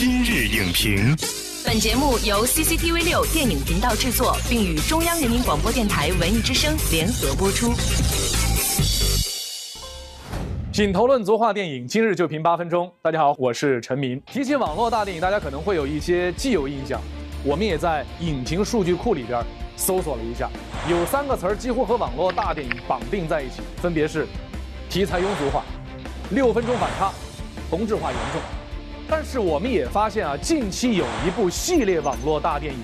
今日影评，本节目由 CCTV 六电影频道制作，并与中央人民广播电台文艺之声联合播出。品头论足话电影，今日就评八分钟。大家好，我是陈明。提起网络大电影，大家可能会有一些既有印象。我们也在影评数据库里边搜索了一下，有三个词儿几乎和网络大电影绑定在一起，分别是题材庸俗化、六分钟反差、同质化严重。但是我们也发现啊，近期有一部系列网络大电影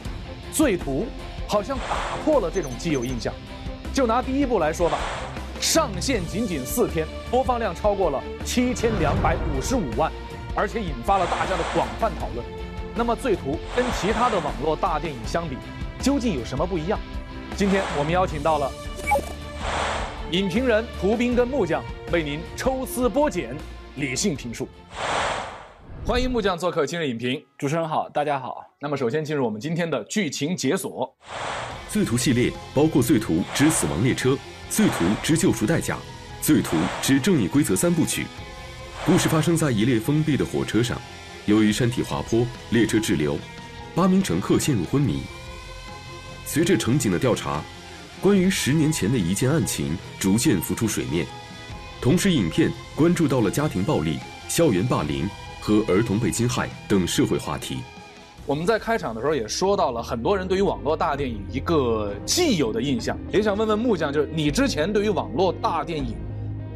《罪徒》，好像打破了这种既有印象。就拿第一部来说吧，上线仅仅四天，播放量超过了七千两百五十五万，而且引发了大家的广泛讨论。那么，《罪徒》跟其他的网络大电影相比，究竟有什么不一样？今天我们邀请到了影评人胡斌跟木匠，为您抽丝剥茧，理性评述。欢迎木匠做客今日影评，主持人好，大家好。那么首先进入我们今天的剧情解锁。罪徒系列包括《罪徒之死亡列车》《罪徒之救赎代价》《罪徒之正义规则》三部曲。故事发生在一列封闭的火车上，由于山体滑坡，列车滞留，八名乘客陷入昏迷。随着乘警的调查，关于十年前的一件案情逐渐浮出水面，同时影片关注到了家庭暴力、校园霸凌。和儿童被侵害等社会话题。我们在开场的时候也说到了，很多人对于网络大电影一个既有的印象，也想问问木匠，就是你之前对于网络大电影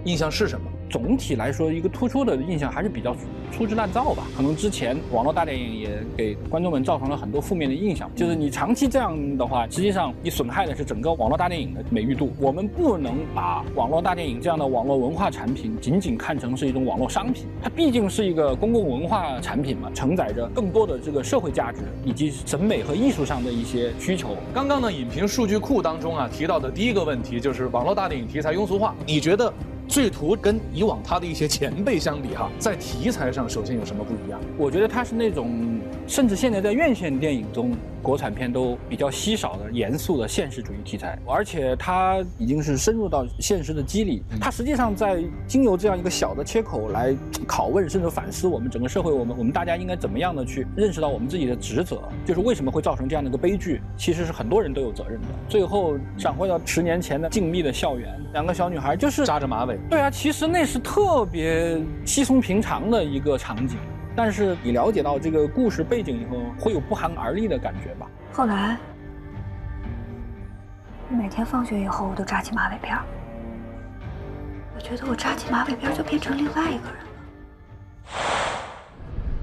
印象是什么？总体来说，一个突出的印象还是比较粗制滥造吧。可能之前网络大电影也给观众们造成了很多负面的印象。就是你长期这样的话，实际上你损害的是整个网络大电影的美誉度。我们不能把网络大电影这样的网络文化产品仅仅看成是一种网络商品，它毕竟是一个公共文化产品嘛，承载着更多的这个社会价值以及审美和艺术上的一些需求。刚刚呢，影评数据库当中啊提到的第一个问题就是网络大电影题材庸俗化，你觉得？罪徒跟以往他的一些前辈相比，哈，在题材上首先有什么不一样？我觉得他是那种，甚至现在在院线电影中。国产片都比较稀少的严肃的现实主义题材，而且他已经是深入到现实的机理。他实际上在经由这样一个小的切口来拷问，甚至反思我们整个社会，我们我们大家应该怎么样的去认识到我们自己的职责，就是为什么会造成这样的一个悲剧，其实是很多人都有责任的。最后闪回到十年前的静谧的校园，两个小女孩就是扎着马尾。对啊，其实那是特别稀松平常的一个场景。但是你了解到这个故事背景以后，会有不寒而栗的感觉吧？后来，每天放学以后，我都扎起马尾辫我觉得我扎起马尾辫就变成另外一个人了。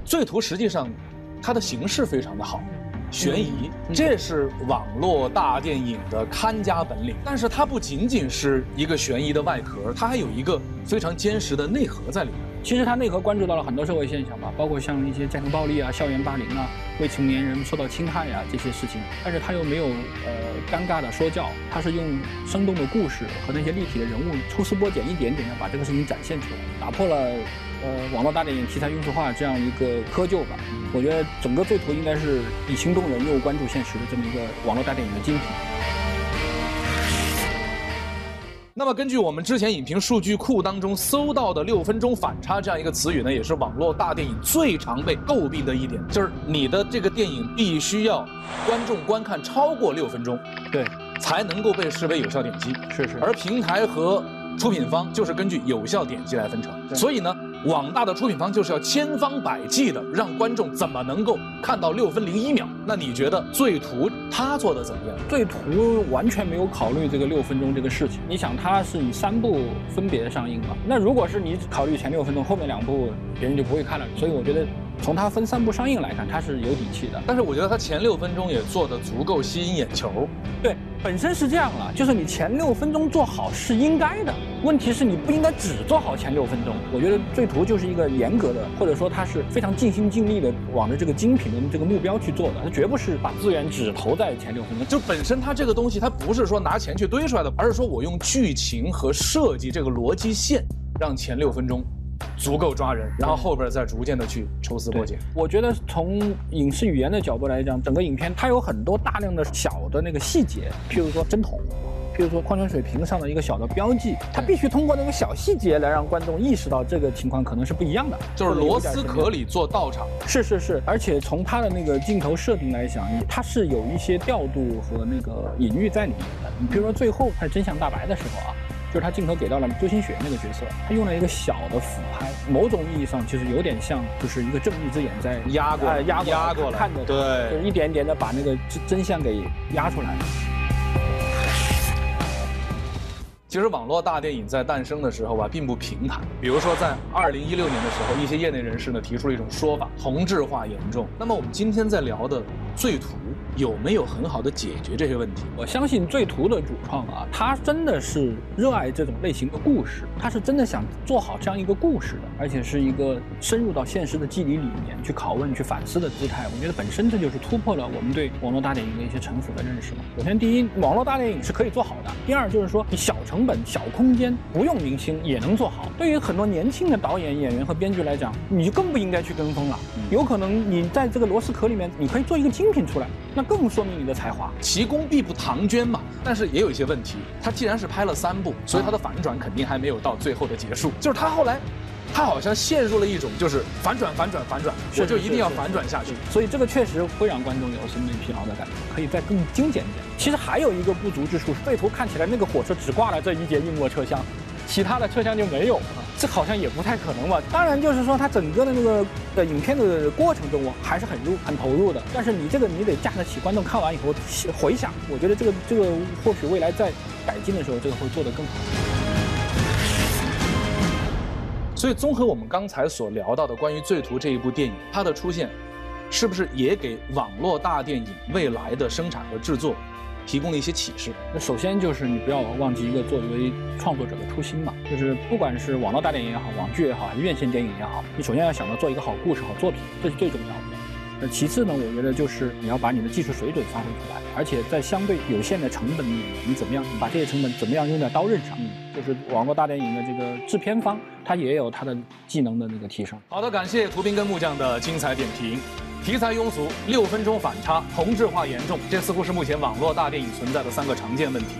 罪图实际上，它的形式非常的好，悬疑，这是网络大电影的看家本领。但是它不仅仅是一个悬疑的外壳，它还有一个非常坚实的内核在里面。其实它内核关注到了很多社会现象吧，包括像一些家庭暴力啊、校园霸凌啊、未成年人受到侵害啊这些事情，但是它又没有呃尴尬的说教，它是用生动的故事和那些立体的人物抽丝剥茧，一点点的把这个事情展现出来，打破了呃网络大电影题材庸俗化这样一个窠臼吧。我觉得整个《罪图》应该是以情动人又关注现实的这么一个网络大电影的精品。那么，根据我们之前影评数据库当中搜到的“六分钟反差”这样一个词语呢，也是网络大电影最常被诟病的一点，就是你的这个电影必须要观众观看超过六分钟，对，才能够被视为有效点击。是是。而平台和出品方就是根据有效点击来分成，所以呢。网大的出品方就是要千方百计的让观众怎么能够看到六分零一秒？那你觉得《罪徒》他做的怎么样？《罪徒》完全没有考虑这个六分钟这个事情。你想，它是以三部分别上映嘛？那如果是你考虑前六分钟，后面两部别人就不会看了。所以我觉得。从它分三部上映来看，它是有底气的。但是我觉得它前六分钟也做得足够吸引眼球。对，本身是这样了，就是你前六分钟做好是应该的。问题是你不应该只做好前六分钟。我觉得《罪图》就是一个严格的，或者说它是非常尽心尽力的往着这个精品的这个目标去做的。它绝不是把资源只投在前六分钟。就本身它这个东西，它不是说拿钱去堆出来的，而是说我用剧情和设计这个逻辑线，让前六分钟。足够抓人，然后后边再逐渐的去抽丝剥茧。我觉得从影视语言的角度来讲，整个影片它有很多大量的小的那个细节，譬如说针筒。比如说矿泉水瓶上的一个小的标记，它必须通过那个小细节来让观众意识到这个情况可能是不一样的，就是螺丝壳里做道场。是是是，而且从它的那个镜头设定来讲，它是有一些调度和那个隐喻在里面的。你比如说最后拍真相大白的时候啊。就是他镜头给到了周星雪那个角色，他用了一个小的俯拍，某种意义上其实有点像，就是一个正义之眼在压过来，压压过来，看着对，就是一点点的把那个真真相给压出来。其实网络大电影在诞生的时候啊，并不平坦。比如说在二零一六年的时候，一些业内人士呢提出了一种说法，同质化严重。那么我们今天在聊的《罪徒》。有没有很好的解决这些问题？我相信最图的主创啊，他真的是热爱这种类型的故事，他是真的想做好这样一个故事的，而且是一个深入到现实的机理里面去拷问、去反思的姿态。我觉得本身这就是突破了我们对网络大电影的一些城府的认识嘛。首先，第一，网络大电影是可以做好的；第二，就是说你小成本、小空间，不用明星也能做好。对于很多年轻的导演、演员和编剧来讲，你就更不应该去跟风了。有可能你在这个螺丝壳里面，你可以做一个精品出来，那。更说明你的才华，奇功必不唐捐嘛。但是也有一些问题，他既然是拍了三部，所以他的反转肯定还没有到最后的结束。就是他后来，他好像陷入了一种就是反转、反转、反转，我就一定要反转下去。所以这个确实会让观众有审美疲劳的感觉，可以再更精简一点。其实还有一个不足之处，废图看起来那个火车只挂了这一节硬卧车厢。其他的车厢就没有，这好像也不太可能吧？当然，就是说它整个的那个的影片的过程中，我还是很入、很投入的。但是你这个你得架得起观众看完以后回想，我觉得这个这个或许未来在改进的时候，这个会做得更好。所以，综合我们刚才所聊到的关于《罪徒》这一部电影，它的出现，是不是也给网络大电影未来的生产和制作？提供了一些启示。那首先就是你不要忘记一个作为创作者的初心嘛，就是不管是网络大电影也好，网剧也好，还是院线电影也好，你首先要想到做一个好故事、好作品，这是最重要的。那其次呢，我觉得就是你要把你的技术水准发挥出来，而且在相对有限的成本里面，你怎么样把这些成本怎么样用在刀刃上？嗯，就是网络大电影的这个制片方，他也有他的技能的那个提升。好的，感谢图斌跟木匠的精彩点评。题材庸俗，六分钟反差，同质化严重，这似乎是目前网络大电影存在的三个常见问题。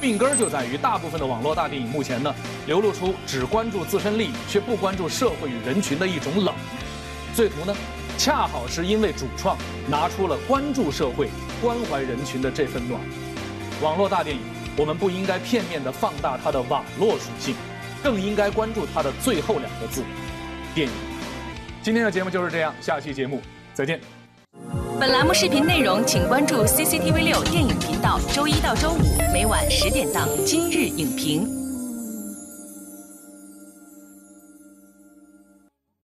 病根儿就在于大部分的网络大电影目前呢，流露出只关注自身利益，却不关注社会与人群的一种冷。最图呢，恰好是因为主创拿出了关注社会、关怀人群的这份暖。网络大电影，我们不应该片面的放大它的网络属性，更应该关注它的最后两个字——电影。今天的节目就是这样，下期节目。再见。本栏目视频内容，请关注 CCTV 六电影频道，周一到周五每晚十点档《今日影评》。